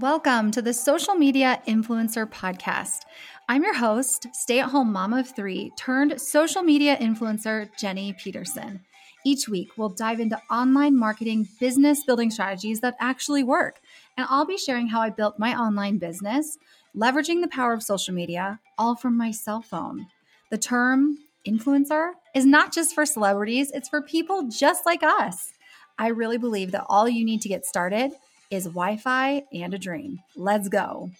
Welcome to the Social Media Influencer Podcast. I'm your host, stay at home mom of three turned social media influencer, Jenny Peterson. Each week, we'll dive into online marketing business building strategies that actually work. And I'll be sharing how I built my online business, leveraging the power of social media, all from my cell phone. The term influencer is not just for celebrities, it's for people just like us. I really believe that all you need to get started is Wi Fi and a dream. Let's go.